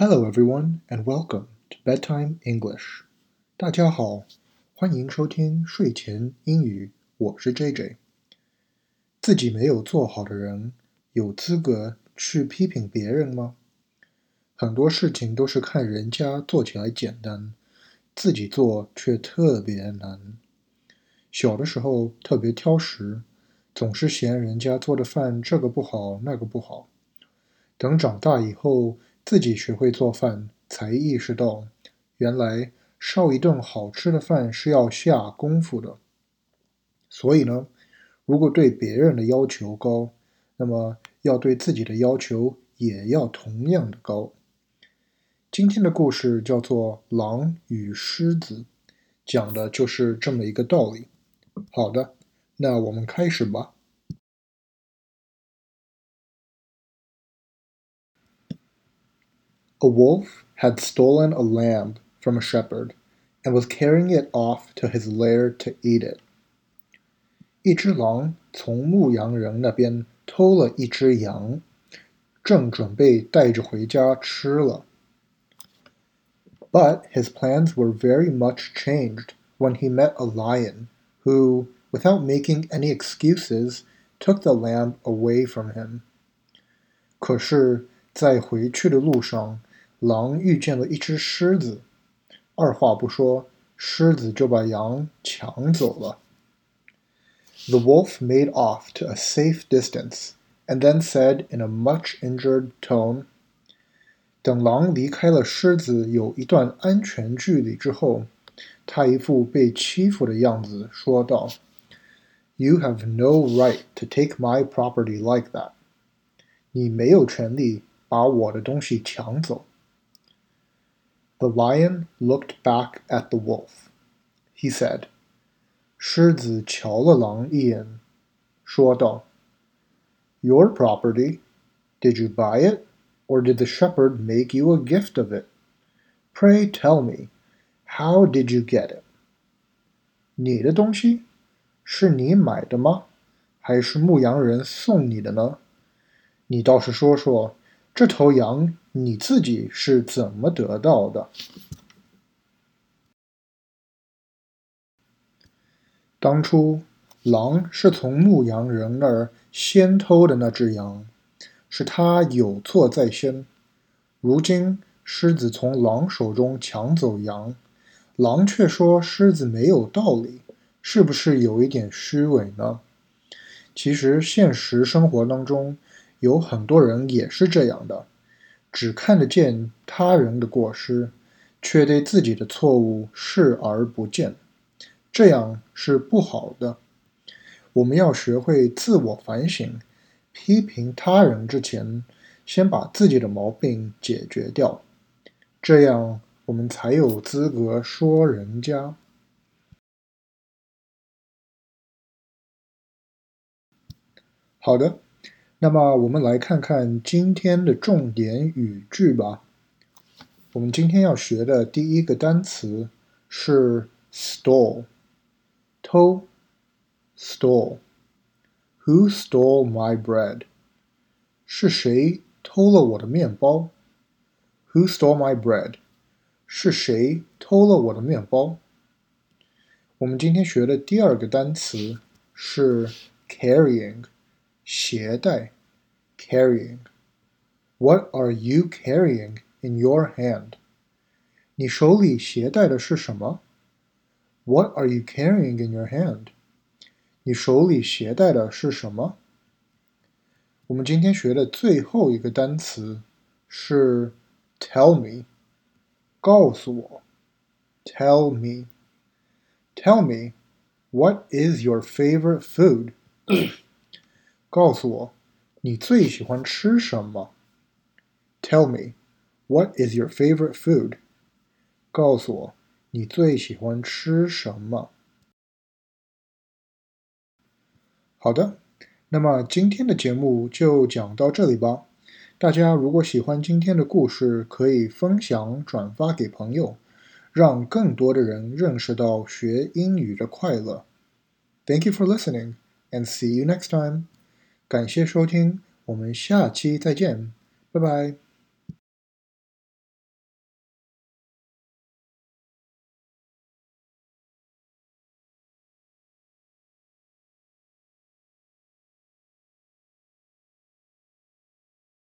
Hello, everyone, and welcome to Bedtime English. 大家好，欢迎收听睡前英语。我是 JJ。自己没有做好的人，有资格去批评别人吗？很多事情都是看人家做起来简单，自己做却特别难。小的时候特别挑食，总是嫌人家做的饭这个不好那个不好。等长大以后，自己学会做饭，才意识到，原来烧一顿好吃的饭是要下功夫的。所以呢，如果对别人的要求高，那么要对自己的要求也要同样的高。今天的故事叫做《狼与狮子》，讲的就是这么一个道理。好的，那我们开始吧。A wolf had stolen a lamb from a shepherd and was carrying it off to his lair to eat it. 一只狼从牧羊人那边偷了一只羊，正准备带着回家吃了。But his plans were very much changed when he met a lion who, without making any excuses, took the lamb away from him. 可是，在回去的路上， 狼遇见了一只狮子，二话不说，狮子就把羊抢走了。The wolf made off to a safe distance, and then said in a much injured tone. 等狼离开了狮子有一段安全距离之后，他一副被欺负的样子说道：“You have no right to take my property like that. 你没有权利把我的东西抢走。” ” The lion looked back at the wolf. He said, 狮子瞧了狼一眼，说道：“Your property? Did you buy it, or did the shepherd make you a gift of it? Pray tell me, how did you get it?” 你的东西是你买的吗？还是牧羊人送你的呢？你倒是说说，这头羊 你自己是怎么得到的？当初狼是从牧羊人那儿先偷的那只羊，是他有错在先。如今狮子从狼手中抢走羊，狼却说狮子没有道理，是不是有一点虚伪呢？其实现实生活当中有很多人也是这样的。只看得见他人的过失，却对自己的错误视而不见，这样是不好的。我们要学会自我反省，批评他人之前，先把自己的毛病解决掉，这样我们才有资格说人家。好的。那么我们来看看今天的重点语句吧。我们今天要学的第一个单词是 stole，偷，stole。Who stole my bread？是谁偷了我的面包？Who stole my bread？是谁偷了我的面包？我们今天学的第二个单词是 carrying。携带，carrying。What are you carrying in your hand？你手里携带的是什么？What are you carrying in your hand？你手里携带的是什么？我们今天学的最后一个单词是 tell me，告诉我，tell me。Tell me, what is your favorite food? 告诉我，你最喜欢吃什么？Tell me, what is your favorite food? 告诉我，你最喜欢吃什么？好的，那么今天的节目就讲到这里吧。大家如果喜欢今天的故事，可以分享转发给朋友，让更多的人认识到学英语的快乐。Thank you for listening, and see you next time. 感谢收听，我们下期再见，拜拜。